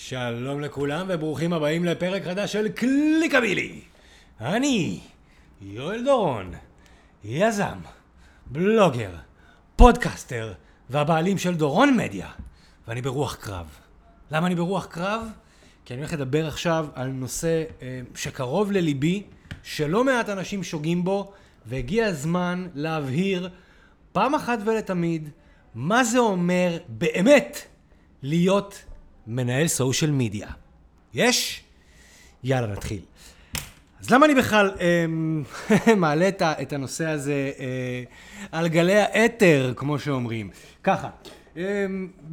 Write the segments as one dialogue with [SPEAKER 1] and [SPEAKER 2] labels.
[SPEAKER 1] שלום לכולם וברוכים הבאים לפרק חדש של קליקבילי. אני יואל דורון, יזם, בלוגר, פודקאסטר והבעלים של דורון מדיה, ואני ברוח קרב. למה אני ברוח קרב? כי אני הולך לדבר עכשיו על נושא אה, שקרוב לליבי, שלא מעט אנשים שוגים בו, והגיע הזמן להבהיר פעם אחת ולתמיד מה זה אומר באמת להיות מנהל סושיאל מדיה. יש? יאללה, נתחיל. אז למה אני בכלל אה, מעלה את, הנושא הזה אה, על גלי האתר, כמו שאומרים? ככה, אה,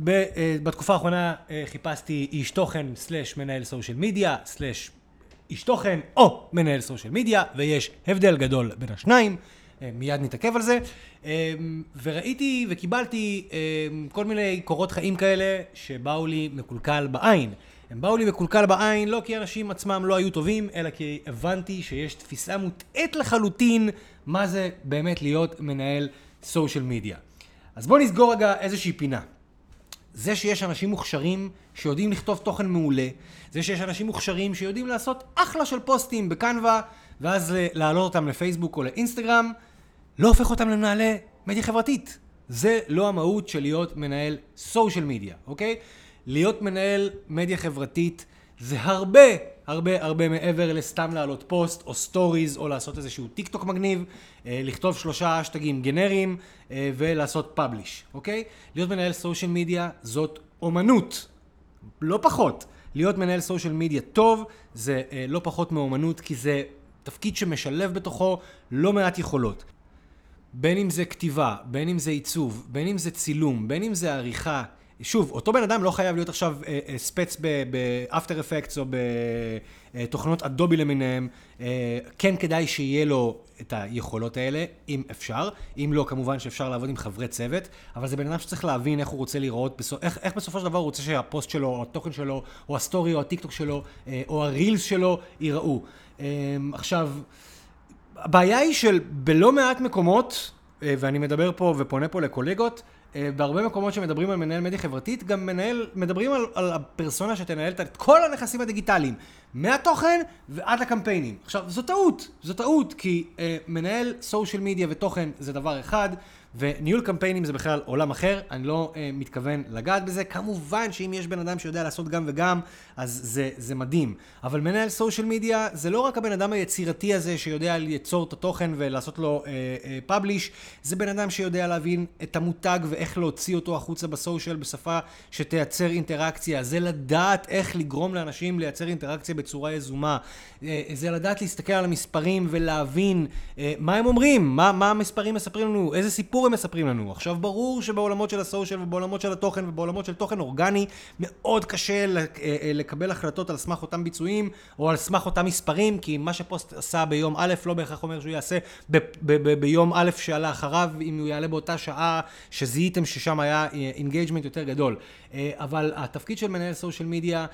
[SPEAKER 1] ב, אה, בתקופה האחרונה אה, חיפשתי איש תוכן סלש מנהל סושיאל מדיה סלש איש תוכן או מנהל סושיאל מדיה, ויש הבדל גדול בין השניים. אה, מיד נתעכב על זה. אה, וראיתי וקיבלתי אה, כל מיני קורות חיים כאלה שבאו לי מקולקל בעין. הם באו לי מקולקל בעין לא כי אנשים עצמם לא היו טובים, אלא כי הבנתי שיש תפיסה מוטעית לחלוטין מה זה באמת להיות מנהל סושיאל מדיה. אז בואו נסגור רגע איזושהי פינה. זה שיש אנשים מוכשרים שיודעים לכתוב תוכן מעולה, זה שיש אנשים מוכשרים שיודעים לעשות אחלה של פוסטים בקנווה, ואז להעלות אותם לפייסבוק או לאינסטגרם, לא הופך אותם למנהלי מדיה חברתית. זה לא המהות של להיות מנהל social media, אוקיי? להיות מנהל מדיה חברתית זה הרבה, הרבה, הרבה מעבר לסתם להעלות פוסט או סטוריז או לעשות איזשהו טיק טוק מגניב, אה, לכתוב שלושה האשטגים גנריים אה, ולעשות publish, אוקיי? להיות מנהל social media זאת אומנות, לא פחות. להיות מנהל סושיאל מדיה טוב זה אה, לא פחות מאומנות כי זה תפקיד שמשלב בתוכו לא מעט יכולות. בין אם זה כתיבה, בין אם זה עיצוב, בין אם זה צילום, בין אם זה עריכה. שוב, אותו בן אדם לא חייב להיות עכשיו אה, אה, ספץ באפטר אפקטס או בתוכנות אדובי למיניהם. אה, כן כדאי שיהיה לו את היכולות האלה, אם אפשר. אם לא, כמובן שאפשר לעבוד עם חברי צוות, אבל זה בן אדם שצריך להבין איך הוא רוצה בסופ... איך, איך בסופו של דבר הוא רוצה שהפוסט שלו, או התוכן שלו, או הסטורי, או הטיק טוק שלו, אה, או ה reels שלו, ייראו. אה, עכשיו... הבעיה היא של בלא מעט מקומות, אה, ואני מדבר פה ופונה פה לקולגות, אה, בהרבה מקומות שמדברים על מנהל מדיה חברתית, גם מנהל, מדברים על, על הפרסונה שתנהל את כל הנכסים הדיגיטליים, מהתוכן ועד לקמפיינים. עכשיו, זו טעות, זו טעות, כי אה, מנהל social media ותוכן זה דבר אחד, וניהול קמפיינים זה בכלל עולם אחר, אני לא אה, מתכוון לגעת בזה. כמובן שאם יש בן אדם שיודע לעשות גם וגם, אז זה, זה מדהים. אבל מנהל סושיאל מדיה זה לא רק הבן אדם היצירתי הזה שיודע ליצור את התוכן ולעשות לו פאבליש, אה, אה, זה בן אדם שיודע להבין את המותג ואיך להוציא אותו החוצה בסושיאל בשפה שתייצר אינטראקציה. זה לדעת איך לגרום לאנשים לייצר אינטראקציה בצורה יזומה. אה, זה לדעת להסתכל על המספרים ולהבין אה, מה הם אומרים, מה, מה המספרים מספרים לנו, איזה סיפור הם מספרים לנו. עכשיו, ברור שבעולמות של ה social ובעולמות של התוכן ובעולמות של תוכן אורגני, מאוד קשה אה, לקבל החלטות על סמך אותם ביצועים או על סמך אותם מספרים, כי מה שפוסט עשה ביום א' לא בהכרח אומר שהוא יעשה ביום א' שעלה אחריו, אם הוא יעלה באותה שעה שזיהיתם ששם היה engagement יותר גדול. אבל התפקיד של מנהל social media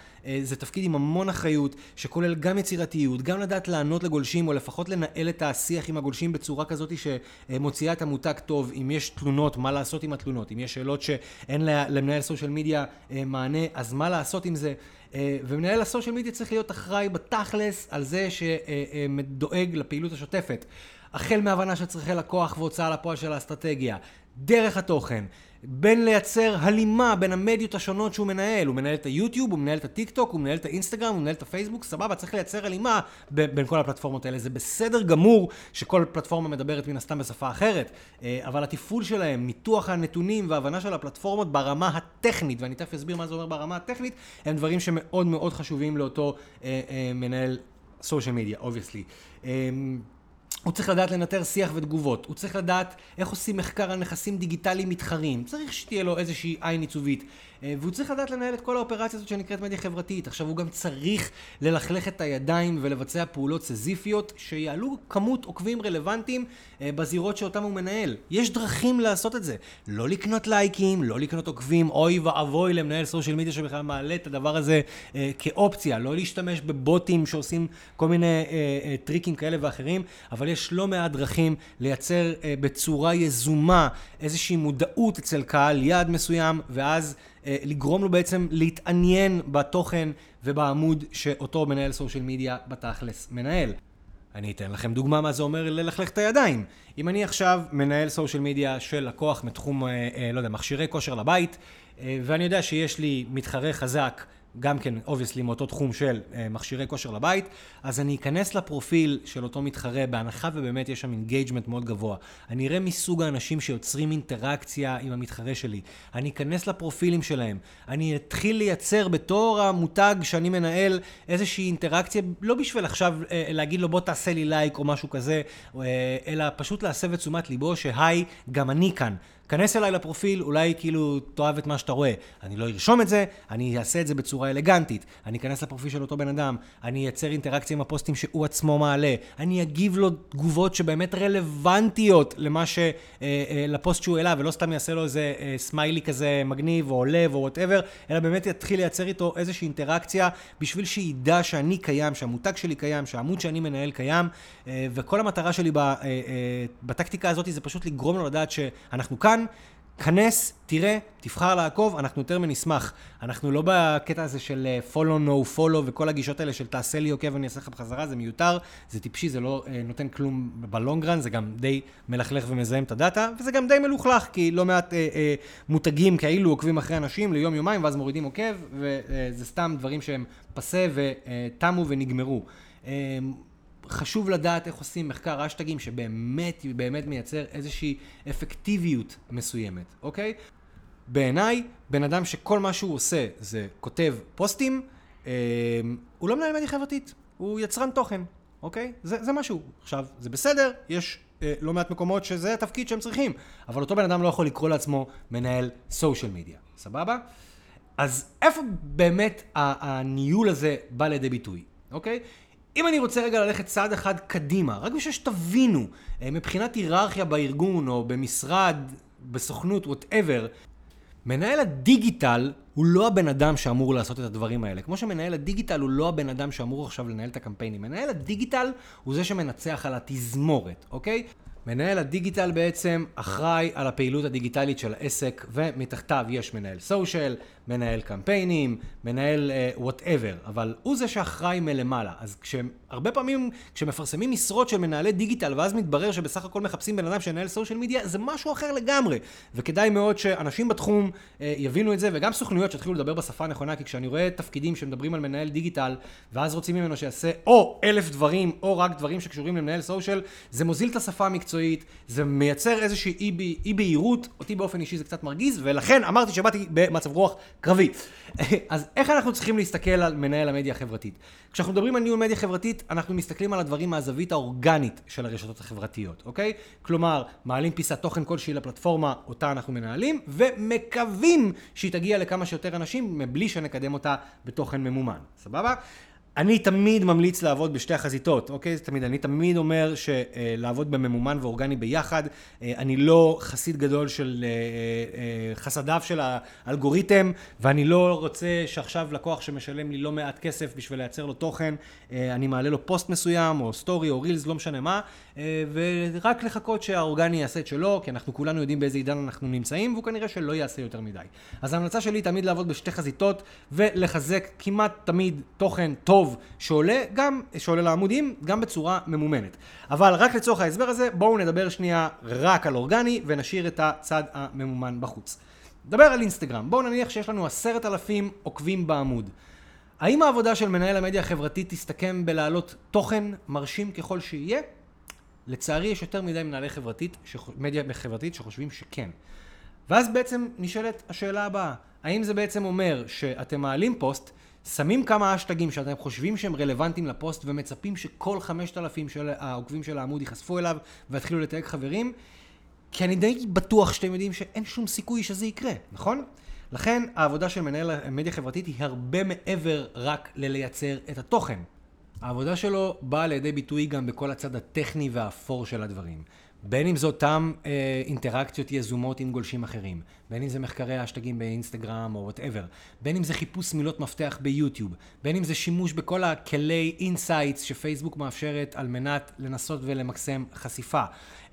[SPEAKER 1] זה תפקיד עם המון אחריות, שכולל גם יצירתיות, גם לדעת לענות לגולשים, או לפחות לנהל את השיח עם הגולשים בצורה כזאת שמוציאה את המותג טוב. אם יש תלונות, מה לעשות עם התלונות? אם יש שאלות שאין למנהל social media אה, מענה, אז מה לעשות עם זה? אה, ומנהל הסושיאל מדיה צריך להיות אחראי בתכלס על זה שדואג לפעילות השוטפת. החל מהבנה של צרכי לקוח והוצאה לפועל של האסטרטגיה, דרך התוכן, בין לייצר הלימה בין המדיות השונות שהוא מנהל. הוא מנהל את היוטיוב, הוא מנהל את הטיק טוק, הוא מנהל את האינסטגרם, הוא מנהל את הפייסבוק, סבבה, צריך לייצר הלימה בין כל הפלטפורמות האלה. זה בסדר גמור שכל פלטפורמה מדברת מן הסתם בשפה אחרת, אה, אבל התפעול שלהם, ניתוח הנתונים והבנה של הפלטפורמות ברמה הטכנית, ואני תכף אסביר מה זה אומר ברמה הטכנית, הם דברים שמאוד מאוד חשובים לאותו אה, אה, מנהל social media, obviously. הוא צריך לדעת לנטר שיח ותגובות, הוא צריך לדעת איך עושים מחקר על נכסים דיגיטליים מתחרים, צריך שתהיה לו איזושהי עין עיצובית. אה, והוא צריך לדעת לנהל את כל האופרציה הזאת שנקראת מדיה חברתית. עכשיו, הוא גם צריך ללכלך את הידיים ולבצע פעולות סזיפיות שיעלו כמות עוקבים רלוונטיים אה, בזירות שאותם הוא מנהל. יש דרכים לעשות את זה. לא לקנות לייקים, לא לקנות עוקבים, אוי ואבוי למנהל סושיאל מדיה שבכלל מעלה את הדבר הזה אה, כאופציה. לא להשתמש בבוטים שעושים כל מיני טריקים כאלה ואחרים, אבל יש לא מעט דרכים לייצר בצורה יזומה איזושהי מודעות אצל קהל יעד מסוים, ואז... אה, לגרום לו בעצם להתעניין בתוכן ובעמוד שאותו מנהל סושיאל מדיה בתכלס מנהל. אני אתן לכם דוגמה מה זה אומר ללכלך את הידיים. אם אני עכשיו מנהל social media של לקוח מתחום, אה, אה, לא יודע, מכשירי כושר לבית, ואני יודע שיש לי מתחרה חזק גם כן, obviously, מאותו תחום של אה, מכשירי כושר לבית, אז אני אכנס לפרופיל של אותו מתחרה, בהנחה ובאמת יש שם engagement מאוד גבוה. אני אראה מסוג האנשים שיוצרים אינטראקציה עם המתחרה שלי. אני אכנס לפרופילים שלהם. אני אתחיל לייצר בתור המותג שאני מנהל איזושהי אינטראקציה, לא בשביל עכשיו אה, להגיד לו בוא תעשה לי לייק או משהו כזה, אה, אלא פשוט להסב את תשומת ליבו ש-hey, גם אני כאן. כנס אליי לפרופיל, אולי כאילו תאהב את מה שאתה רואה. אני לא ארשום את זה, אני אעשה את זה בצורה אלגנטית. אני אכנס לפרופיל של אותו בן אדם, אני אייצר אינטראקציה עם הפוסטים שהוא עצמו מעלה. אני אגיב לו תגובות שבאמת רלוונטיות למה ש... אה, אה, לפוסט שהוא העלה, ולא סתם אעשה לו איזה אה, סמיילי כזה מגניב, או לב, או whatever, אלא באמת יתחיל לייצר איתו איזושהי אינטראקציה, בשביל שידע שאני קיים, שהמותג שלי קיים, שהעמוד שאני מנהל קיים, וכל המטרה שלי בטקטיקה הזאת זה פשוט לגרום לו לדעת שאנחנו כאן. כאן, כנס, תראה, תבחר לעקוב, אנחנו יותר מנשמח. אנחנו לא בקטע הזה של אה, follow no follow וכל הגישות האלה של תעשה לי עוקב ואני אעשה לך בחזרה, זה מיותר, זה טיפשי, זה לא אה, נותן כלום בלונגרן, זה גם די מלכלך ומזהם את הדאטה, וזה גם די מלוכלך, כי לא מעט אה, אה, מותגים כאילו עוקבים אחרי אנשים ליום-יומיים, ואז מורידים עוקב, וזה סתם דברים שהם פסה ותמו ונגמרו. חשוב לדעת איך עושים מחקר אשטגים שבאמת, באמת מייצר איזושהי אפקטיביות מסוימת, אוקיי? בעיניי, בן אדם שכל מה שהוא עושה זה כותב פוסטים, אה, הוא לא מנהל מדיה חברתית, הוא יצרן תוכן, אוקיי? זה, זה משהו. עכשיו, זה בסדר, יש אה, לא מעט מקומות שזה התפקיד שהם צריכים, אבל אותו בן אדם לא יכול לקרוא לעצמו מנהל social media, סבבה? אז איפה באמת הניהול הזה בא לידי ביטוי, אוקיי? אם אני רוצה רגע ללכת צעד אחד קדימה, רק בשביל שתבינו, אה, מבחינת היררכיה בארגון או במשרד, בסוכנות, whatever, מנהל הדיגיטל הוא לא הבן אדם שאמור לעשות את הדברים האלה. כמו שמנהל הדיגיטל הוא לא הבן אדם שאמור עכשיו לנהל את הקמפיינים. מנהל הדיגיטל הוא זה שמנצח על התזמורת, אוקיי? מנהל הדיגיטל בעצם אחראי על הפעילות הדיגיטלית של העסק, ומתחתיו יש מנהל social, מנהל קמפיינים, מנהל whatever, אה, אבל הוא זה שאחראי מלמעלה. אז הרבה פעמים כשמפרסמים משרות של מנהלי דיגיטל, ואז מתברר שבסך הכל מחפשים בן אדם שינהל social media, זה משהו אחר לגמרי. וכדאי מאוד שאנשים בתחום אה, יבינו את זה, וגם סוכנויות שיתחילו לדבר בשפה הנכונה, כי כשאני רואה תפקידים שמדברים על מנהל דיגיטל, ואז רוצים ממנו שיעשה או אלף דברים, או רק דברים שקשורים למנהל סושיאל, זה מוזיל את השפה המקצועית, זה מייצר איזושהי אי בהירות, אותי באופן אישי זה קצת מרגיז, ולכן אמרתי שבאתי במצב רוח קרבי. אז איך אנחנו צריכים להסתכל על מנהל המדיה החברתית? כשאנחנו מדברים על ניהול מדיה חברתית, אנחנו מסתכלים על הדברים מהזווית האורגנית של הרשתות החברתיות, אוקיי? כלומר, מעלים פיסת תוכן כלשהי לפלטפורמה אותה אנחנו מנהלים, ומקווים שהיא תגיע לכמה שיותר אנשים, מבלי שנקדם אותה בתוכן ממומן, סבבה? אני תמיד ממליץ לעבוד בשתי החזיתות, אוקיי? תמיד, אני תמיד אומר שלעבוד בממומן ואורגני ביחד. אה, אני לא חסיד גדול של אה, אה, חסדיו של האלגוריתם, ואני לא רוצה שעכשיו לקוח שמשלם לי לא מעט כסף בשביל לייצר לו תוכן, אני מעלה לו פוסט מסוים, או סטורי, או reels, לא משנה מה, ורק לחכות שהאורגני יעשה את שלו, כי אנחנו כולנו יודעים באיזה עידן אנחנו נמצאים, והוא כנראה שלא יעשה יותר מדי. אז ההמלצה שלי תמיד לעבוד בשתי חזיתות, ולחזק כמעט תמיד תוכן. טוב שעולה, גם שעולה לעמודים, גם בצורה ממומנת. אבל רק לצורך ההסבר הזה, בואו נדבר שנייה רק על אורגני, ונשאיר את הצד הממומן בחוץ. נדבר על אינסטגרם. בואו נניח שיש לנו עשרת אלפים עוקבים בעמוד. האם העבודה של מנהל המדיה החברתית תסתכם בלהעלות תוכן מרשים ככל שיהיה? לצערי יש יותר מדי מנהלי חברתית, שח... מדיה חברתית שחושבים שכן. ואז בעצם נשאלת השאלה הבאה, האם זה בעצם אומר שאתם מעלים פוסט שמים כמה אשטגים שאתם חושבים שהם רלוונטיים לפוסט ומצפים שכל 5,000 של העוקבים של העמוד ייחשפו אליו ויתחילו לתייג חברים, כי אני די בטוח שאתם יודעים שאין שום סיכוי שזה יקרה, נכון? לכן העבודה של מנהל המדיה החברתית היא הרבה מעבר רק ללייצר את התוכן. העבודה שלו באה לידי ביטוי גם בכל הצד הטכני והאפור של הדברים. בין אם זה אותם אה, אינטראקציות יזומות עם גולשים אחרים, בין אם זה מחקרי האשטגים באינסטגרם או whatever, בין אם זה חיפוש מילות מפתח ביוטיוב, בין אם זה שימוש בכל הכלי insights שפייסבוק מאפשרת על מנת לנסות ולמקסם חשיפה.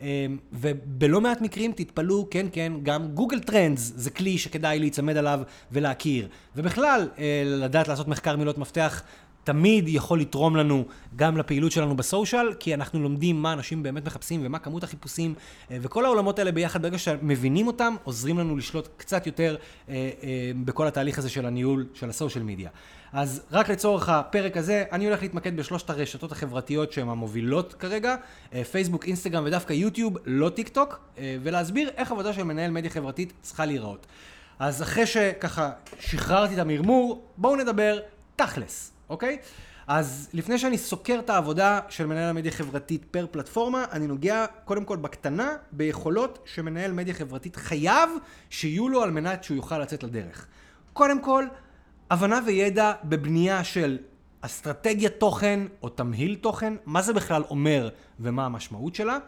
[SPEAKER 1] אה, ובלא מעט מקרים תתפלאו, כן כן, גם Google Trends זה כלי שכדאי להיצמד עליו ולהכיר. ובכלל, אה, לדעת לעשות מחקר מילות מפתח תמיד יכול לתרום לנו גם לפעילות שלנו בסושיאל, כי אנחנו לומדים מה אנשים באמת מחפשים ומה כמות החיפושים, אה, וכל העולמות האלה ביחד, ברגע שמבינים אותם, עוזרים לנו לשלוט קצת יותר אה, אה, בכל התהליך הזה של הניהול של הסושיאל מדיה. אז רק לצורך הפרק הזה, אני הולך להתמקד בשלושת הרשתות החברתיות שהן המובילות כרגע, פייסבוק, אינסטגרם ודווקא יוטיוב, לא טיק טוק, ולהסביר איך עבודה של מנהל מדיה חברתית צריכה להיראות. אז אחרי שככה שחררתי את המרמור, בואו נדבר תכלס. אוקיי? אז לפני שאני סוקר את העבודה של מנהל המדיה חברתית פר פלטפורמה, אני נוגע קודם כל בקטנה ביכולות שמנהל מדיה חברתית חייב שיהיו לו על מנת שהוא יוכל לצאת לדרך. קודם כל, הבנה וידע בבנייה של אסטרטגיית תוכן או תמהיל תוכן, מה זה בכלל אומר ומה המשמעות שלה.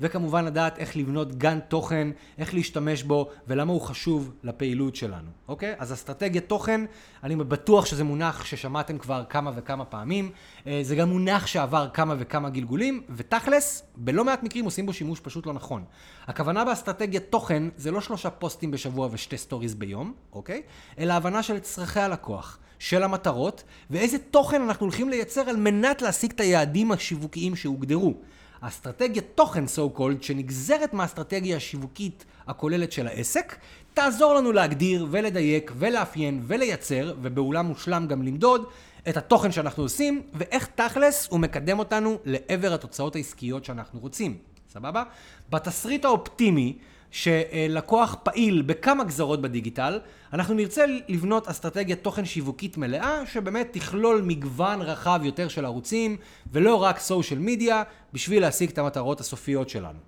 [SPEAKER 1] וכמובן לדעת איך לבנות גן תוכן, איך להשתמש בו ולמה הוא חשוב לפעילות שלנו, אוקיי? אז אסטרטגיית תוכן, אני בטוח שזה מונח ששמעתם כבר כמה וכמה פעמים, אה, זה גם מונח שעבר כמה וכמה גלגולים, ותכלס, בלא מעט מקרים עושים בו שימוש פשוט לא נכון. הכוונה באסטרטגיית תוכן זה לא שלושה פוסטים בשבוע ושתי stories ביום, אוקיי? אלא הבנה של צרכי הלקוח. של המטרות, ואיזה תוכן אנחנו הולכים לייצר על מנת להשיג את היעדים השיווקיים שהוגדרו. האסטרטגיית תוכן so called, שנגזרת מהאסטרטגיה השיווקית הכוללת של העסק, תעזור לנו להגדיר ולדייק ולאפיין ולייצר, ובאולם מושלם גם למדוד, את התוכן שאנחנו עושים, ואיך תכלס הוא מקדם אותנו לעבר התוצאות העסקיות שאנחנו רוצים. סבבה? בתסריט האופטימי, שלקוח פעיל בכמה גזרות בדיגיטל, אנחנו נרצה לבנות אסטרטגיית תוכן שיווקית מלאה, שבאמת תכלול מגוון רחב יותר של ערוצים, ולא רק סושיאל מדיה, בשביל להשיג את המטרות הסופיות שלנו.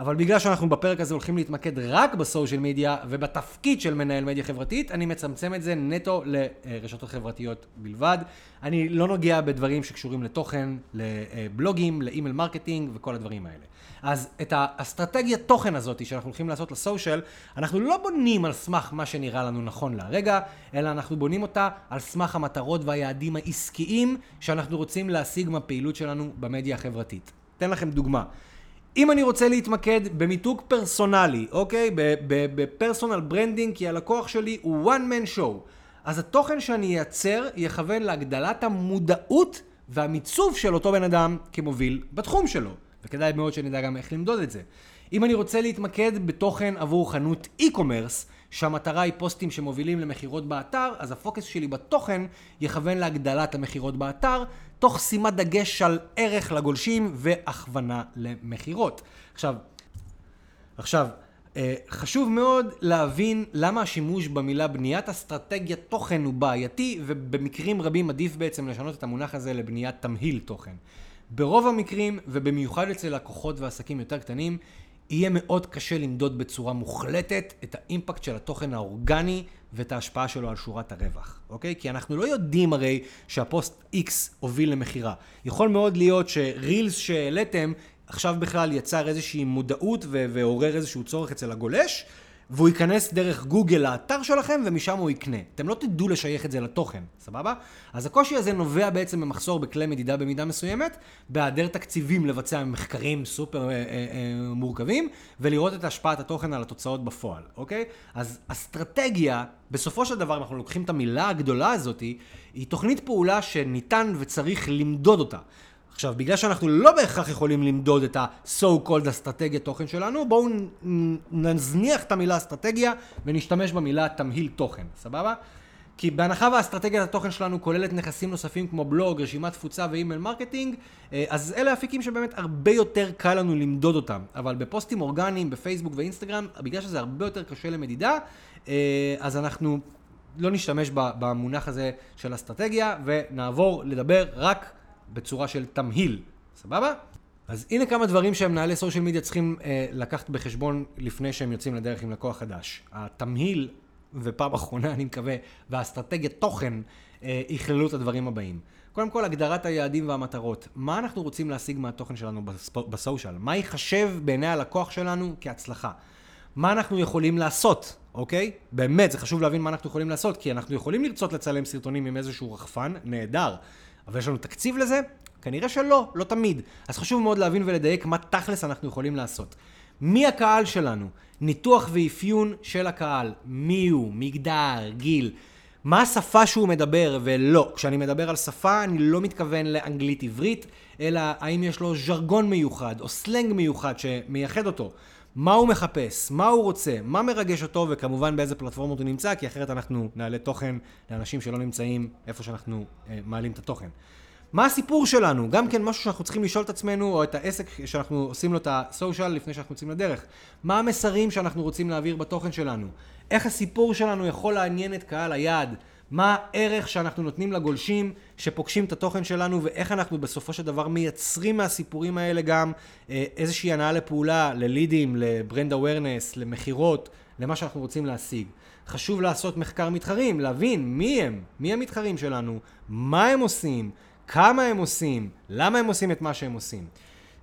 [SPEAKER 1] אבל בגלל שאנחנו בפרק הזה הולכים להתמקד רק ב social media ובתפקיד של מנהל מדיה חברתית, אני מצמצם את זה נטו לרשתות חברתיות בלבד. אני לא נוגע בדברים שקשורים לתוכן, לבלוגים, ל email marketing וכל הדברים האלה. אז את האסטרטגיית תוכן הזאת שאנחנו הולכים לעשות ל social, אנחנו לא בונים על סמך מה שנראה לנו נכון להרגע, אלא אנחנו בונים אותה על סמך המטרות והיעדים העסקיים שאנחנו רוצים להשיג מהפעילות שלנו במדיה החברתית. אתן לכם דוגמה. אם אני רוצה להתמקד במיתוג פרסונלי, אוקיי? ב personal branding, כי הלקוח שלי הוא one man show, אז התוכן שאני אייצר יכוון להגדלת המודעות והמיצוב של אותו בן אדם כמוביל בתחום שלו. וכדאי מאוד שנדע גם איך למדוד את זה. אם אני רוצה להתמקד בתוכן עבור חנות e-commerce, שהמטרה היא פוסטים שמובילים למכירות באתר, אז הפוקוס שלי בתוכן יכוון להגדלת המכירות באתר, תוך שימת דגש על ערך לגולשים והכוונה למכירות. עכשיו, עכשיו, אה, חשוב מאוד להבין למה השימוש במילה בניית אסטרטגיית תוכן הוא בעייתי, ובמקרים רבים עדיף בעצם לשנות את המונח הזה לבניית תמהיל תוכן. ברוב המקרים, ובמיוחד אצל לקוחות ועסקים יותר קטנים, יהיה מאוד קשה למדוד בצורה מוחלטת את האימפקט של התוכן האורגני ואת ההשפעה שלו על שורת הרווח, אוקיי? כי אנחנו לא יודעים הרי שהפוסט X הוביל למכירה. יכול מאוד להיות שרילס שהעליתם עכשיו בכלל יצר איזושהי מודעות ועורר איזשהו צורך אצל הגולש, והוא ייכנס דרך גוגל לאתר שלכם ומשם הוא יקנה. אתם לא תדעו לשייך את זה לתוכן, סבבה? אז הקושי הזה נובע בעצם ממחסור בכלי מדידה במידה מסוימת, בהיעדר תקציבים לבצע מחקרים סופר אה, אה, אה, מורכבים, ולראות את השפעת התוכן על התוצאות בפועל, אוקיי? אז אסטרטגיה, בסופו של דבר, אנחנו לוקחים את המילה הגדולה הזאת, היא תוכנית פעולה שניתן וצריך למדוד אותה. עכשיו, בגלל שאנחנו לא בהכרח יכולים למדוד את ה-so called אסטרטגיית תוכן שלנו, בואו נזניח את המילה אסטרטגיה ונשתמש במילה תמהיל תוכן, סבבה? כי בהנחה והאסטרטגיית התוכן שלנו כוללת נכסים נוספים כמו בלוג, רשימת תפוצה ואימייל marketing, אה, אז אלה אפיקים שבאמת הרבה יותר קל לנו למדוד אותם. אבל בפוסטים אורגניים, בפייסבוק ואינסטגרם, בגלל שזה הרבה יותר קשה למדידה, אה, אז אנחנו לא נשתמש במונח הזה של אסטרטגיה ונעבור לדבר רק בצורה של תמהיל, סבבה? אז הנה כמה דברים שמנהלי סושיאל מדיה צריכים אה, לקחת בחשבון לפני שהם יוצאים לדרך עם לקוח חדש. התמהיל, ופעם אחרונה אני מקווה, והאסטרטגיית תוכן
[SPEAKER 2] אה, יכללו את הדברים הבאים. קודם כל, הגדרת היעדים והמטרות. מה אנחנו רוצים להשיג מהתוכן שלנו בסושיאל? מה ייחשב בעיני הלקוח שלנו כהצלחה? מה אנחנו יכולים לעשות, אוקיי? באמת, זה חשוב להבין מה אנחנו יכולים לעשות, כי אנחנו יכולים לרצות לצלם סרטונים עם איזשהו רחפן, נהדר, אבל יש לנו תקציב לזה? כנראה שלא, לא תמיד. אז חשוב מאוד להבין ולדייק מה תכלס אנחנו יכולים לעשות. מי הקהל שלנו? ניתוח ואפיון של הקהל. מי הוא? מגדר, גיל. מה השפה שהוא מדבר ולא. כשאני מדבר על שפה, אני לא מתכוון לאנגלית עברית, אלא האם יש לו ז'רגון מיוחד או סלנג מיוחד שמייחד אותו. מה הוא מחפש, מה הוא רוצה, מה מרגש אותו, וכמובן באיזה פלטפורמות הוא נמצא, כי אחרת אנחנו נעלה תוכן לאנשים שלא נמצאים איפה שאנחנו אה, מעלים את התוכן. מה הסיפור שלנו? גם כן משהו שאנחנו צריכים לשאול את עצמנו, או את העסק שאנחנו עושים לו את הסושיאל לפני שאנחנו יוצאים לדרך. מה המסרים שאנחנו רוצים להעביר בתוכן שלנו? איך הסיפור שלנו יכול לעניין את קהל היעד? מה הערך שאנחנו נותנים לגולשים שפוגשים את התוכן שלנו, ואיך אנחנו בסופו של דבר מייצרים מהסיפורים האלה גם אה, איזושהי הנאה לפעולה, ללידים, לברנד אווירנס, למכירות, למה שאנחנו רוצים להשיג. חשוב לעשות מחקר מתחרים, להבין מי הם, מי המתחרים שלנו, מה הם עושים, כמה הם עושים, למה הם עושים את מה שהם עושים.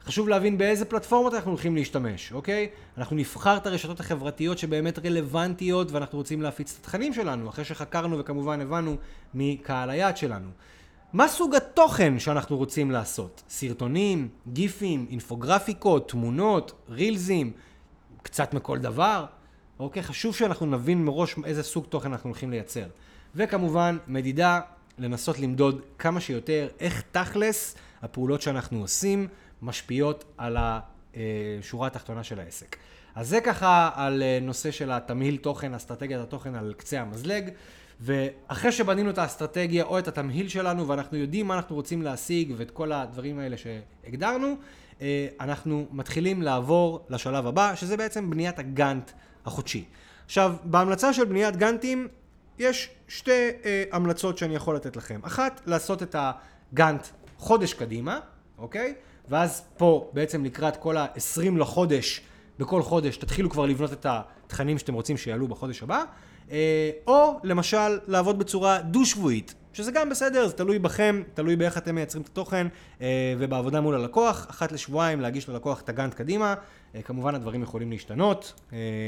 [SPEAKER 2] חשוב להבין באיזה פלטפורמות אנחנו הולכים להשתמש, אוקיי? אנחנו נבחר את הרשתות החברתיות שבאמת רלוונטיות ואנחנו רוצים להפיץ את התכנים שלנו, אחרי שחקרנו וכמובן הבנו מקהל היעד שלנו. מה סוג התוכן שאנחנו רוצים לעשות? סרטונים, גיפים, אינפוגרפיקות, תמונות, רילזים, קצת מכל דבר? אוקיי? חשוב שאנחנו נבין מראש איזה סוג תוכן אנחנו הולכים לייצר. וכמובן, מדידה, לנסות למדוד כמה שיותר איך תכלס הפעולות שאנחנו עושים משפיעות על השורה התחתונה של העסק. אז זה ככה על אה, נושא של התמהיל תוכן, אסטרטגיית התוכן על קצה המזלג. ואחרי שבנינו את האסטרטגיה או את התמהיל שלנו ואנחנו יודעים מה אנחנו רוצים להשיג ואת כל הדברים האלה שהגדרנו, אה, אנחנו מתחילים לעבור לשלב הבא, שזה בעצם בניית הגאנט החודשי. עכשיו, בהמלצה של בניית גאנטים, יש שתי אה, המלצות שאני יכול לתת לכם. אחת, לעשות את הגאנט חודש קדימה, אוקיי? ואז פה בעצם לקראת כל ה-20 לחודש, בכל חודש תתחילו כבר לבנות את התכנים שאתם רוצים שיעלו בחודש הבא, אה, או למשל לעבוד בצורה דו-שבועית, שזה גם בסדר, זה תלוי בכם, תלוי באיך אתם מייצרים את התוכן אה, ובעבודה מול הלקוח, אחת לשבועיים להגיש ללקוח את הגאנט קדימה, אה, כמובן הדברים יכולים להשתנות,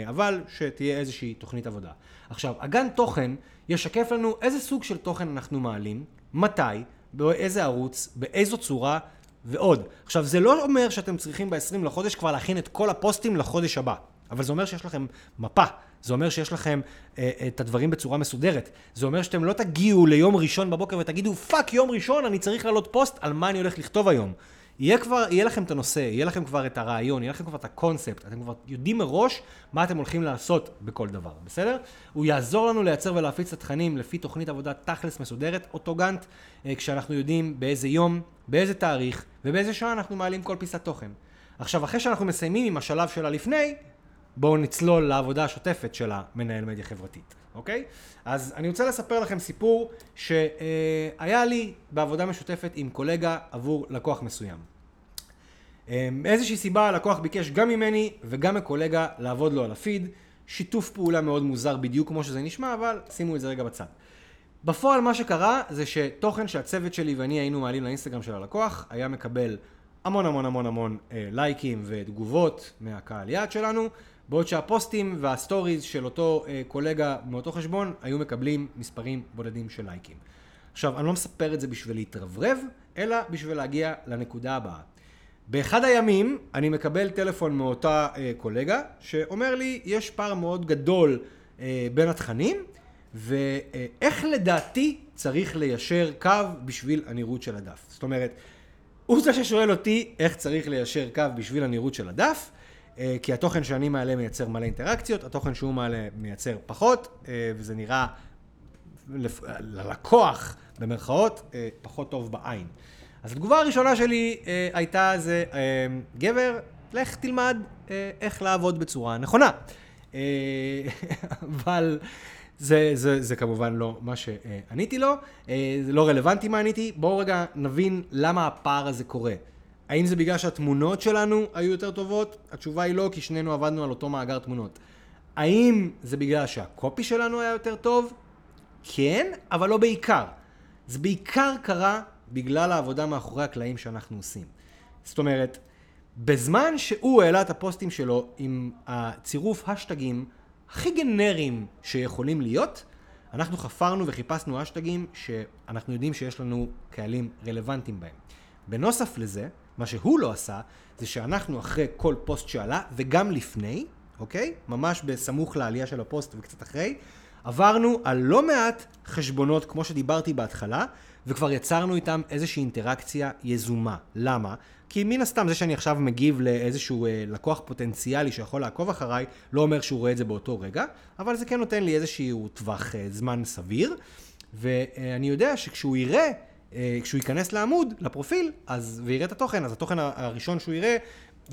[SPEAKER 2] אבל שתהיה איזושהי תוכנית עבודה. עכשיו, הגאנט תוכן ישקף לנו איזה סוג של תוכן אנחנו מעלים, מתי, באיזה ערוץ, באיזו צורה, ועוד. עכשיו, זה לא אומר שאתם צריכים ב-20 לחודש כבר להכין את כל הפוסטים לחודש הבא, אבל זה אומר שיש לכם מפה. זה אומר שיש לכם אה, את הדברים בצורה מסודרת. זה אומר שאתם לא תגיעו ליום ראשון בבוקר ותגידו, fuck, יום ראשון אני צריך להעלות פוסט על מה אני הולך לכתוב היום. יהיה כבר, יהיה לכם את הנושא, יהיה לכם כבר את הרעיון, יהיה לכם כבר את הקונספט, אתם כבר יודעים מראש מה אתם הולכים לעשות בכל דבר, בסדר? הוא יעזור לנו לייצר ולהפיץ את התכנים לפי תוכנית עבודה תכלס מסודרת, אותו גאנט, אה, כשאנחנו יודעים באיזה יום, באיזה תאריך ובאיזה שעה אנחנו מעלים כל פיסת תוכן. עכשיו, אחרי שאנחנו מסיימים עם השלב של הלפני, בואו נצלול לעבודה השוטפת של המנהל מדיה חברתית, אוקיי? אז אני רוצה לספר לכם סיפור שהיה לי בעבודה משותפת עם קולגה עבור לקוח מסוים. מאיזושהי סיבה הלקוח ביקש גם ממני וגם מקולגה לעבוד לו על הפיד, שיתוף פעולה מאוד מוזר בדיוק כמו שזה נשמע, אבל שימו את זה רגע בצד. בפועל מה שקרה זה שתוכן שהצוות שלי ואני היינו מעלים לאינסטגרם של הלקוח היה מקבל המון המון המון המון אה, לייקים ותגובות מהקהל יעד שלנו בעוד שהפוסטים והסטוריז של אותו אה, קולגה מאותו חשבון היו מקבלים מספרים בודדים של לייקים. עכשיו, אני לא מספר את זה בשביל להתרברב, אלא בשביל להגיע לנקודה הבאה. באחד הימים אני מקבל טלפון מאותה אה, קולגה שאומר לי, יש פער מאוד גדול אה, בין התכנים, ואיך לדעתי צריך ליישר קו בשביל הנראות של הדף. זאת אומרת, הוא זה ששואל אותי איך צריך ליישר קו בשביל הנראות של הדף, אה, כי התוכן שאני מעלה מייצר מלא אינטראקציות, התוכן שהוא מעלה מייצר פחות, אה, וזה נראה ללקוח, במרכאות, אה, פחות טוב בעין. אז התגובה הראשונה שלי הייתה זה, גבר, לך תלמד איך לעבוד בצורה נכונה. אבל זה, זה, זה כמובן לא מה שעניתי לו, זה לא רלוונטי מה עניתי. בואו רגע נבין למה הפער הזה קורה. האם זה בגלל שהתמונות שלנו היו יותר טובות? התשובה היא לא, כי שנינו עבדנו על אותו מאגר תמונות. האם זה בגלל שהקופי שלנו היה יותר טוב? כן, אבל לא בעיקר. זה בעיקר קרה בגלל העבודה מאחורי הקלעים שאנחנו עושים. זאת אומרת, בזמן שהוא העלה את הפוסטים שלו עם הצירוף השטגים הכי גנריים שיכולים להיות, אנחנו חפרנו וחיפשנו השטגים שאנחנו יודעים שיש לנו קהלים רלוונטיים בהם. בנוסף לזה, מה שהוא לא עשה, זה שאנחנו אחרי כל פוסט שעלה, וגם לפני, אוקיי? ממש בסמוך לעלייה של הפוסט וקצת אחרי, עברנו על לא מעט חשבונות, כמו שדיברתי בהתחלה, וכבר יצרנו איתם איזושהי אינטראקציה יזומה. למה? כי מן הסתם זה שאני עכשיו מגיב לאיזשהו אה, לקוח פוטנציאלי שיכול לעקוב אחריי, לא אומר שהוא רואה את זה באותו רגע, אבל זה כן נותן לי איזשהו טווח אה, זמן סביר, ואני יודע שכשהוא יראה אה, כשהוא ייכנס לעמוד, לפרופיל, אז, ויראה את התוכן, אז התוכן הראשון שהוא יראה,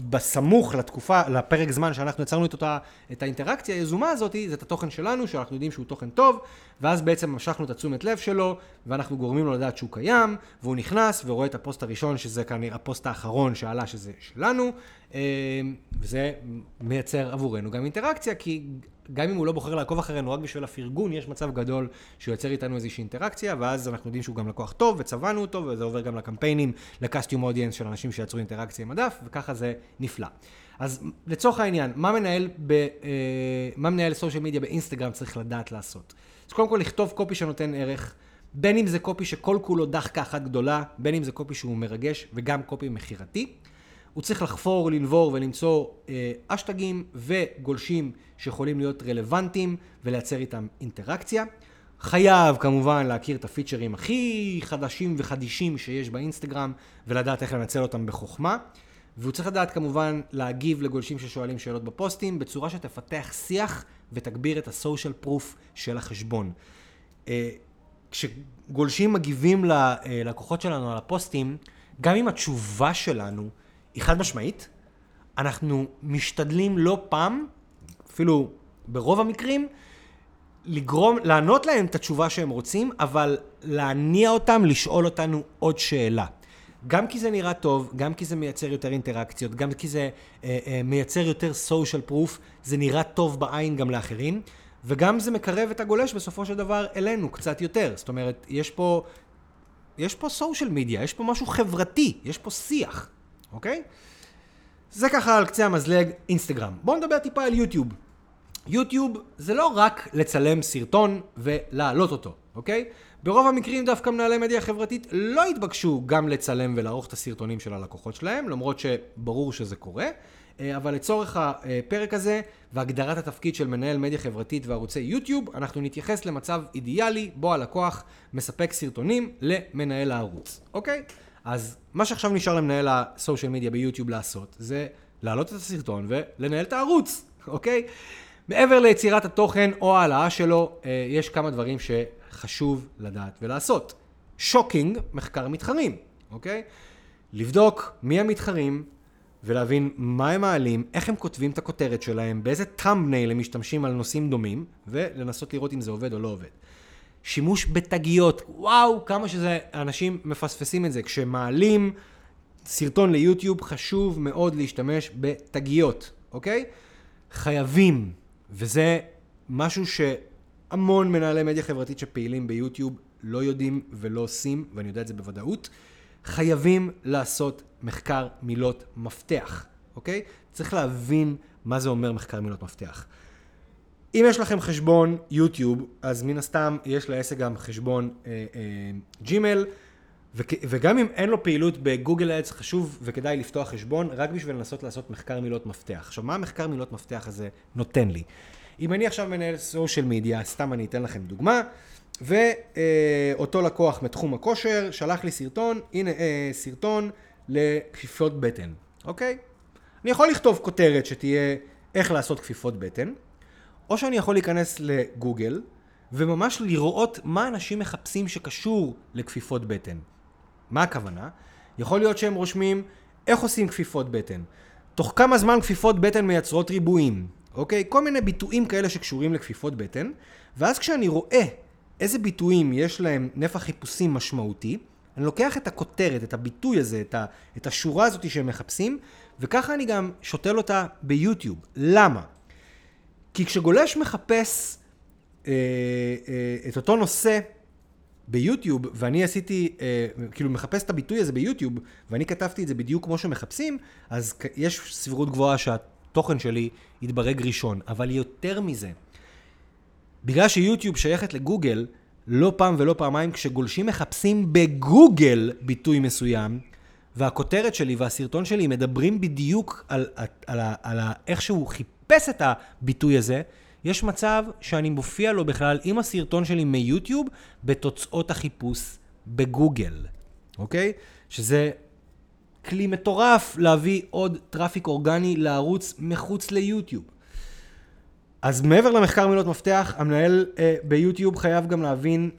[SPEAKER 2] בסמוך לתקופה, לפרק זמן שאנחנו יצרנו את אותה, את האינטראקציה היזומה הזאת, זה את התוכן שלנו, שאנחנו יודעים שהוא תוכן טוב, ואז בעצם משכנו את התשומת לב שלו, ואנחנו גורמים לו לדעת שהוא קיים, והוא נכנס ורואה את הפוסט הראשון, שזה כנראה הפוסט האחרון שעלה, שזה שלנו, אה, וזה מייצר עבורנו גם אינטראקציה, כי גם אם הוא לא בוחר לעקוב אחרינו רק בשביל הפרגון, יש מצב גדול שהוא יוצר איתנו איזושהי אינטראקציה, ואז אנחנו יודעים שהוא גם לקוח טוב, וצבענו אותו, וזה עובר גם לקמפיינים, לקסטיום אודיאנס של אנשים שיצרו אינטראקציה עם הדף, וככה זה נפלא. אז לצורך העניין, מה מנהל, ב, אה, מה מנהל סושיאל מדיה באינסטגרם צריך לדעת לעשות? אז קודם כל לכתוב קופי שנותן ערך, בין אם זה קופי שכל כולו דחקה אחת גדולה, בין אם זה קופי שהוא מרגש וגם קופי מכירתי. הוא צריך לחפור, לנבור ולמצוא אה, אשטגים וגולשים שיכולים להיות רלוונטיים ולייצר איתם אינטראקציה. חייב כמובן להכיר את הפיצ'רים הכי חדשים וחדישים שיש באינסטגרם ולדעת איך לנצל אותם בחוכמה. והוא צריך לדעת כמובן להגיב לגולשים ששואלים שאלות בפוסטים בצורה שתפתח שיח ותגביר את הסושיאל פרוף של החשבון. אה, כשגולשים מגיבים ללקוחות שלנו על הפוסטים, גם אם התשובה שלנו היא חד משמעית. אנחנו משתדלים לא פעם, אפילו ברוב המקרים, לגרום, לענות להם את התשובה שהם רוצים, אבל להניע אותם לשאול אותנו עוד שאלה. גם כי זה נראה טוב, גם כי זה מייצר יותר אינטראקציות, גם כי זה אה, אה, מייצר יותר social proof, זה נראה טוב בעין גם לאחרים, וגם זה מקרב את הגולש בסופו של דבר אלינו קצת יותר. זאת אומרת, יש פה, יש פה social media, יש פה משהו חברתי, יש פה שיח. אוקיי? זה ככה על קצה המזלג אינסטגרם. בואו נדבר טיפה על יוטיוב. יוטיוב זה לא רק לצלם סרטון ולהעלות אותו, אוקיי? ברוב המקרים דווקא מנהלי מדיה חברתית לא התבקשו גם לצלם ולערוך את הסרטונים של הלקוחות שלהם, למרות שברור שזה קורה. אה, אבל לצורך הפרק הזה והגדרת התפקיד של מנהל מדיה חברתית וערוצי יוטיוב, אנחנו נתייחס למצב אידיאלי בו הלקוח מספק סרטונים למנהל הערוץ, אוקיי? אז מה שעכשיו נשאר למנהל ה social media ביוטיוב לעשות, זה להעלות את הסרטון ולנהל את הערוץ, אוקיי? מעבר ליצירת התוכן או העלאה שלו, אה, יש כמה דברים שחשוב לדעת ולעשות. shocking, מחקר מתחרים, אוקיי? לבדוק מי המתחרים ולהבין מה הם מעלים, איך הם כותבים את הכותרת שלהם, באיזה thumbnail הם משתמשים על נושאים דומים, ולנסות לראות אם זה עובד או לא עובד. שימוש בתגיות, וואו, כמה שזה, אנשים מפספסים את זה. כשמעלים סרטון ליוטיוב, חשוב מאוד להשתמש בתגיות, אוקיי? חייבים, וזה משהו שהמון מנהלי מדיה חברתית שפעילים ביוטיוב לא יודעים ולא עושים, ואני יודע את זה בוודאות. חייבים לעשות מחקר מילות מפתח, אוקיי? צריך להבין מה זה אומר מחקר מילות מפתח. אם יש לכם חשבון יוטיוב, אז מן הסתם יש לעסק גם חשבון ג'ימל, uh, uh, וגם אם אין לו פעילות בגוגל אדס, חשוב וכדאי לפתוח חשבון רק בשביל לנסות לעשות מחקר מילות מפתח. עכשיו, מה המחקר מילות מפתח הזה נותן לי? אם אני עכשיו מנהל סושיאל מדיה, סתם אני אתן לכם דוגמה, ואותו uh, לקוח מתחום הכושר שלח לי סרטון, הנה uh, סרטון לכפיפות בטן, אוקיי? אני יכול לכתוב כותרת שתהיה איך לעשות כפיפות בטן. או שאני יכול להיכנס לגוגל וממש לראות מה אנשים מחפשים שקשור לכפיפות בטן. מה הכוונה? יכול להיות שהם רושמים איך עושים כפיפות בטן. תוך כמה זמן כפיפות בטן מייצרות ריבועים, אוקיי? כל מיני ביטויים כאלה שקשורים לכפיפות בטן, ואז כשאני רואה איזה ביטויים יש להם נפח חיפושים משמעותי, אני לוקח את הכותרת, את הביטוי הזה, את, ה, את השורה הזאת שהם מחפשים, וככה אני גם שותל אותה ביוטיוב. למה? כי כשגולש מחפש אה, אה, את אותו נושא ביוטיוב, ואני עשיתי, אה, כאילו מחפש את הביטוי הזה ביוטיוב, ואני כתבתי את זה בדיוק כמו שמחפשים, אז יש סבירות גבוהה שהתוכן שלי יתברג ראשון. אבל יותר מזה, בגלל שיוטיוב שייכת לגוגל, לא פעם ולא פעמיים כשגולשים מחפשים בגוגל ביטוי מסוים, והכותרת שלי והסרטון שלי מדברים בדיוק על, על, על, על, על איך שהוא חיפש את הביטוי הזה, יש מצב שאני מופיע לו בכלל עם הסרטון שלי מיוטיוב בתוצאות החיפוש בגוגל, אוקיי? שזה כלי מטורף להביא עוד traffic אורגני לערוץ מחוץ ליוטיוב. אז מעבר למחקר מילות מפתח, המנהל אה, ביוטיוב חייב גם להבין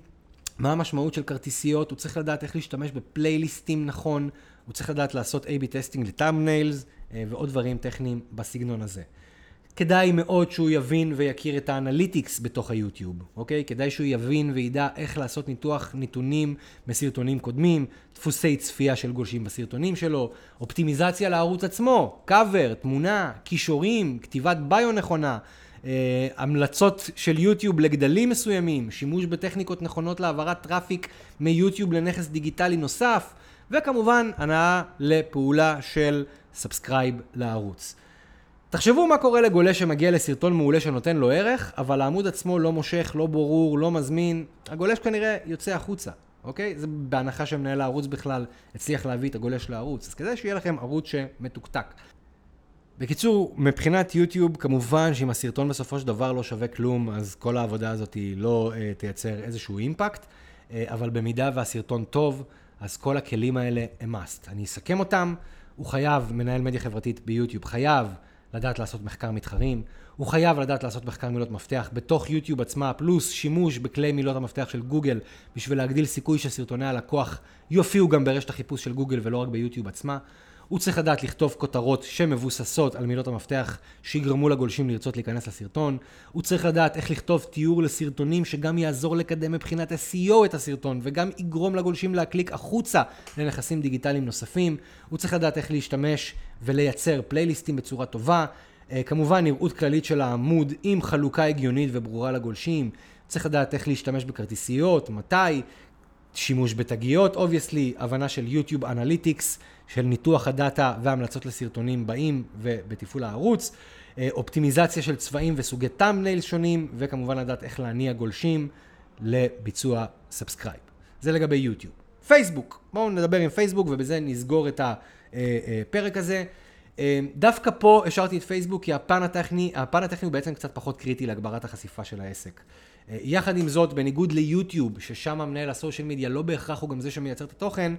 [SPEAKER 2] מה המשמעות של כרטיסיות, הוא צריך לדעת איך להשתמש בפלייליסטים נכון, הוא צריך לדעת לעשות A-B testing ל thumbnails אה, ועוד דברים טכניים בסגנון הזה. כדאי מאוד שהוא יבין ויכיר את ה analytics בתוך היוטיוב, אוקיי? כדאי שהוא יבין וידע איך לעשות ניתוח נתונים מסרטונים קודמים, דפוסי צפייה של גולשים בסרטונים שלו, אופטימיזציה לערוץ עצמו, קאבר, תמונה, קישורים, כתיבת ביו נכונה, אה, המלצות של יוטיוב לגדלים מסוימים, שימוש בטכניקות נכונות להעברת traffic מיוטיוב לנכס דיגיטלי נוסף, וכמובן הנעה לפעולה של subscribe לערוץ. תחשבו מה קורה לגולש שמגיע לסרטון מעולה שנותן לו ערך, אבל העמוד עצמו לא מושך, לא ברור, לא מזמין. הגולש כנראה יוצא החוצה, אוקיי? זה בהנחה שמנהל הערוץ בכלל הצליח להביא את הגולש לערוץ. אז כדאי שיהיה לכם ערוץ שמתוקתק. בקיצור, מבחינת יוטיוב, כמובן שאם הסרטון בסופו של דבר לא שווה כלום, אז כל העבודה הזאת היא לא uh, תייצר איזשהו אימפקט, uh, אבל במידה והסרטון טוב, אז כל הכלים האלה הם must. אני אסכם אותם, הוא חייב, מנהל מדיה חברתית ביוטיוב, חייב לדעת לעשות מחקר מתחרים, הוא חייב לדעת לעשות מחקר מילות מפתח בתוך יוטיוב עצמה, פלוס שימוש בכלי מילות המפתח של גוגל, בשביל להגדיל סיכוי שסרטוני הלקוח יופיעו גם ברשת החיפוש של גוגל ולא רק ביוטיוב עצמה. הוא צריך לדעת לכתוב כותרות שמבוססות על מילות המפתח שיגרמו לגולשים לרצות להיכנס לסרטון. הוא צריך לדעת איך לכתוב תיאור לסרטונים שגם יעזור לקדם מבחינת SEO את הסרטון וגם יגרום לגולשים להקליק החוצה לנכסים דיגיטליים נוספים. הוא צריך לדעת איך להשתמש ולייצר פלייליסטים בצורה טובה. אה, כמובן נראות כללית של העמוד עם חלוקה הגיונית וברורה לגולשים. צריך לדעת איך להשתמש בכרטיסיות, מתי, שימוש בתגיות, obviously, הבנה של יוטיוב analytics, של ניתוח ה data והמלצות לסרטונים באים ובתפעול הערוץ, אה, אופטימיזציה של צבעים וסוגי thumbnail שונים, וכמובן לדעת איך להניע גולשים לביצוע subscribe. זה לגבי יוטיוב. פייסבוק, בואו נדבר על פייסבוק ובזה נסגור את הפרק הזה. אה, דווקא פה השארתי את פייסבוק כי הפן הטכני, הפן הטכני הוא בעצם קצת פחות קריטי להגברת החשיפה של העסק. אה, יחד עם זאת, בניגוד ליוטיוב, ששם מנהל ה social media לא בהכרח הוא גם זה שמייצר את התוכן,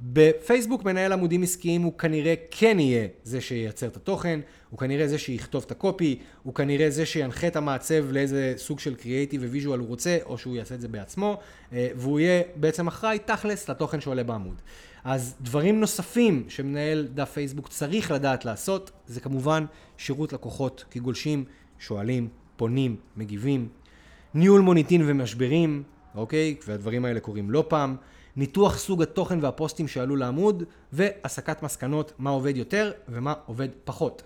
[SPEAKER 2] בפייסבוק מנהל עמודים עסקיים הוא כנראה כן יהיה זה שייצר את התוכן, הוא כנראה זה שיכתוב את ה copy, הוא כנראה זה שינחה את המעצב לאיזה סוג של creative ו visual הוא רוצה, או שהוא יעשה את זה בעצמו, אה, והוא יהיה בעצם אחראי תכלס לתוכן שעולה בעמוד. אז דברים נוספים שמנהל דף פייסבוק צריך לדעת לעשות, זה כמובן שירות לקוחות, כי גולשים שואלים, פונים, מגיבים, ניהול מוניטין ומשברים, אוקיי? והדברים האלה קורים לא פעם. ניתוח סוג התוכן והפוסטים שעלו לעמוד, והסקת מסקנות מה עובד יותר ומה עובד פחות.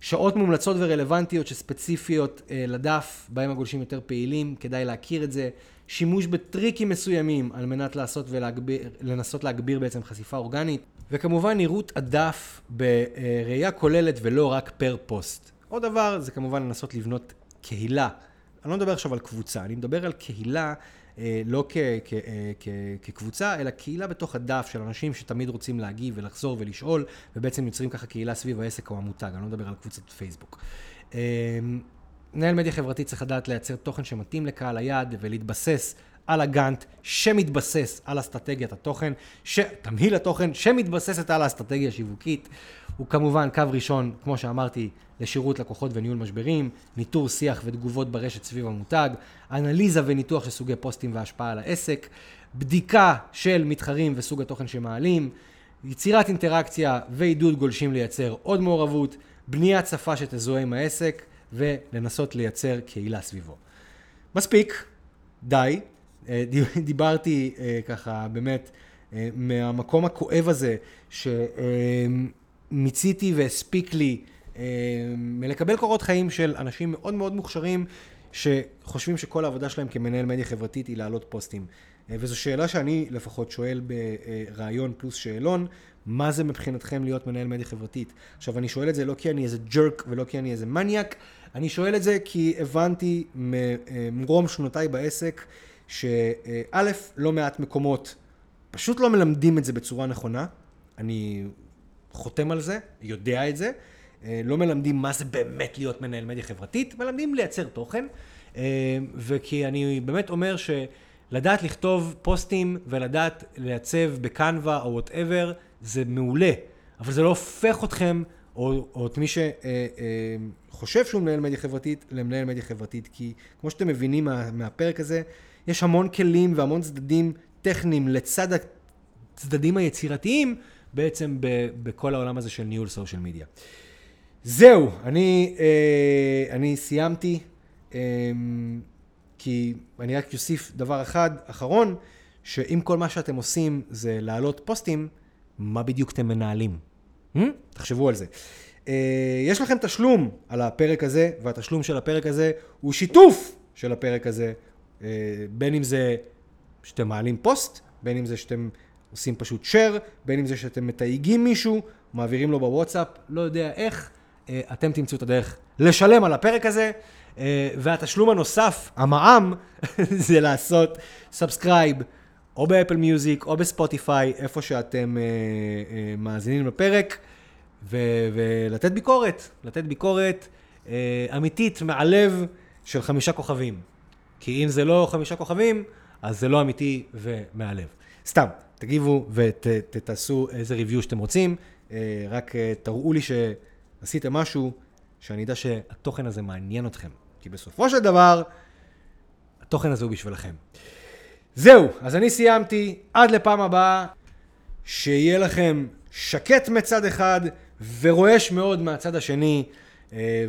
[SPEAKER 2] שעות מומלצות ורלוונטיות שספציפיות אה, לדף, בהם הגולשים יותר פעילים, כדאי להכיר את זה. שימוש בטריקים מסוימים על מנת לעשות ולהגביר, לנסות להגביר בעצם חשיפה אורגנית. וכמובן נראות הדף בראייה כוללת ולא רק פר פוסט. עוד דבר זה כמובן לנסות לבנות קהילה. אני לא מדבר עכשיו על קבוצה, אני מדבר על קהילה אה, לא כ, כ, אה, כ, כקבוצה, אלא קהילה בתוך הדף של אנשים שתמיד רוצים להגיב ולחזור ולשאול, ובעצם יוצרים ככה קהילה סביב העסק או המותג, אני לא מדבר על קבוצת פייסבוק. אה, מנהל מדיה חברתית צריך לדעת לייצר תוכן שמתאים לקהל היעד ולהתבסס על הגאנט שמתבסס על אסטרטגיית התוכן, ש... תמהיל התוכן שמתבססת על האסטרטגיה השיווקית. הוא כמובן קו ראשון, כמו שאמרתי, לשירות לקוחות וניהול משברים, ניטור שיח ותגובות ברשת סביב המותג, אנליזה וניתוח של סוגי פוסטים והשפעה על העסק, בדיקה של מתחרים וסוג התוכן שמעלים, יצירת אינטראקציה ועידוד גולשים לייצר עוד מעורבות, בניית שפה שתזוהה עם העסק ולנסות לייצר קהילה סביבו. מספיק, די. אה, דיברתי אה, ככה באמת אה, מהמקום הכואב הזה שמיציתי והספיק לי מלקבל קורות חיים של אנשים מאוד מאוד מוכשרים שחושבים שכל העבודה שלהם כמנהל מדיה חברתית היא להעלות פוסטים. וזו שאלה שאני לפחות שואל ברעיון פלוס שאלון, מה זה מבחינתכם להיות מנהל מדיה חברתית? עכשיו, אני שואל את זה לא כי אני איזה ג'רק ולא כי אני איזה מניאק, אני שואל את זה כי הבנתי ממרום שנותיי בעסק, שא', לא מעט מקומות פשוט לא מלמדים את זה בצורה נכונה. אני חותם על זה, יודע את זה. אה, לא מלמדים מה זה באמת להיות מנהל מדיה חברתית, מלמדים לייצר תוכן. אה, וכי אני באמת אומר שלדעת לכתוב פוסטים ולדעת לייצב בקנווה או וואטאבר, זה מעולה. אבל זה לא הופך אתכם, או, או את מי שחושב אה, שהוא מנהל מדיה חברתית, למנהל מדיה חברתית. כי כמו שאתם מבינים מה, מהפרק הזה, יש המון כלים והמון צדדים טכניים לצד הצדדים היצירתיים בעצם ב, בכל העולם הזה של ניהול סושיאל מדיה. זהו, אני, אה, אני סיימתי, אה, כי אני רק אוסיף דבר אחד אחרון, שאם כל מה שאתם עושים זה להעלות פוסטים, מה בדיוק אתם מנהלים? Hmm? תחשבו על זה. אה, יש לכם תשלום על הפרק הזה, והתשלום של הפרק הזה הוא שיתוף של הפרק הזה, בין אם זה שאתם מעלים פוסט, בין אם זה שאתם עושים פשוט share, בין אם זה שאתם מתייגים מישהו, מעבירים לו בוואטסאפ, לא יודע איך, אה, אתם תמצאו את הדרך לשלם על הפרק הזה, אה, והתשלום הנוסף, המע"מ, זה לעשות subscribe, או ב Apple Music, או ב Spotify, איפה שאתם אה, מאזינים לפרק, ו- ולתת ביקורת, לתת ביקורת אמיתית מהלב של חמישה כוכבים. כי אם זה לא חמישה כוכבים, אז זה לא אמיתי ומהלב. סתם, תגיבו ותעשו איזה review שאתם רוצים, אה, רק אה, תראו לי שעשיתם משהו, שאני אדע שהתוכן הזה מעניין אתכם. כי בסופו של דבר, התוכן הזה הוא בשבילכם. זהו, אז אני סיימתי, עד לפעם הבאה, שיהיה לכם שקט מצד אחד ורועש מאוד מהצד השני,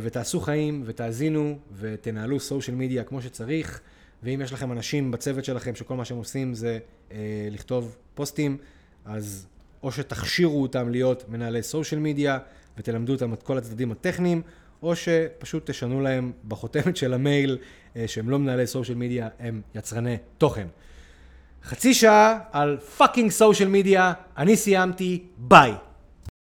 [SPEAKER 2] ותעשו חיים ותאזינו ותנהלו סושיאל מדיה כמו שצריך. ואם יש לכם אנשים בצוות שלכם שכל מה שהם עושים זה אה, לכתוב פוסטים, אז או שתכשירו אותם להיות מנהלי social media ותלמדו אותם את כל הצדדים הטכניים, או שפשוט תשנו להם בחתימה של המייל אה, שהם לא מנהלי social media, הם יצרני תוכן. חצי שעה על fucking social media, אני סיימתי, ביי.